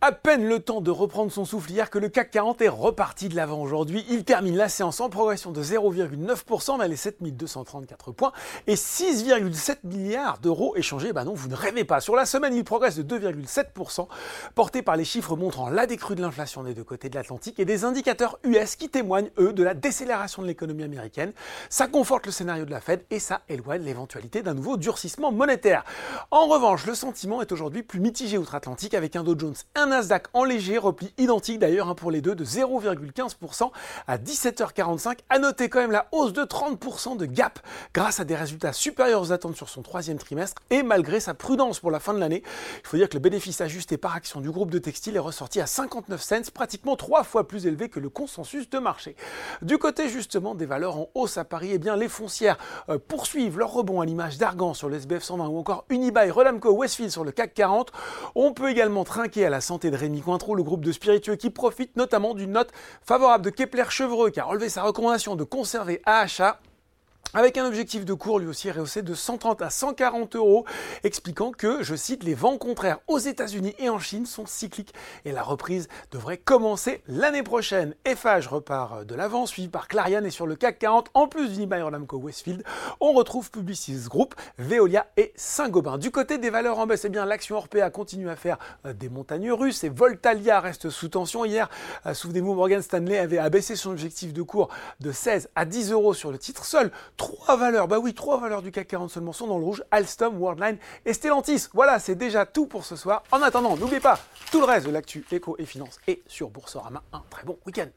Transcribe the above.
À peine le temps de reprendre son souffle hier que le CAC 40 est reparti de l'avant aujourd'hui. Il termine la séance en progression de 0,9% vers les 7234 points et 6,7 milliards d'euros échangés. Bah non, vous ne rêvez pas. Sur la semaine, il progresse de 2,7%, porté par les chiffres montrant la décrue de l'inflation des deux côtés de l'Atlantique et des indicateurs US qui témoignent, eux, de la décélération de l'économie américaine. Ça conforte le scénario de la Fed et ça éloigne l'éventualité d'un nouveau durcissement monétaire. En revanche, le sentiment est aujourd'hui plus mitigé outre-Atlantique avec un Dow Jones, un Nasdaq en léger repli identique d'ailleurs hein, pour les deux de 0,15% à 17h45. À noter quand même la hausse de 30% de Gap grâce à des résultats supérieurs aux attentes sur son troisième trimestre et malgré sa prudence pour la fin de l'année. Il faut dire que le bénéfice ajusté par action du groupe de textile est ressorti à 59 cents, pratiquement trois fois plus élevé que le consensus de marché. Du côté justement des valeurs en hausse à Paris, eh bien les foncières euh, poursuivent leur rebond à l'image d'Argan sur le SBF 120 ou encore Unibail, Relamco, Westfield sur le CAC 40. On peut également trinquer à la santé de Rémi Cointreau, le groupe de spiritueux qui profite notamment d'une note favorable de Kepler Chevreux qui a relevé sa recommandation de conserver à achat avec un objectif de cours lui aussi rehaussé de 130 à 140 euros, expliquant que, je cite, les vents contraires aux États-Unis et en Chine sont cycliques et la reprise devrait commencer l'année prochaine. Eiffage repart de l'avant, suivi par Clarion et sur le CAC 40, en plus d'Unibail Rodamco Westfield, on retrouve Publicis Group, Veolia et Saint-Gobain. Du côté des valeurs en baisse, eh bien l'action Orpea continue à faire euh, des montagnes russes et Voltalia reste sous tension. Hier, euh, souvenez-vous, Morgan Stanley avait abaissé son objectif de cours de 16 à 10 euros sur le titre seul. Trois valeurs, bah oui, trois valeurs du CAC 40 seulement sont dans le rouge, Alstom, Worldline et Stellantis. Voilà, c'est déjà tout pour ce soir. En attendant, n'oubliez pas, tout le reste de l'actu éco et finance est sur Boursorama. Un très bon week-end.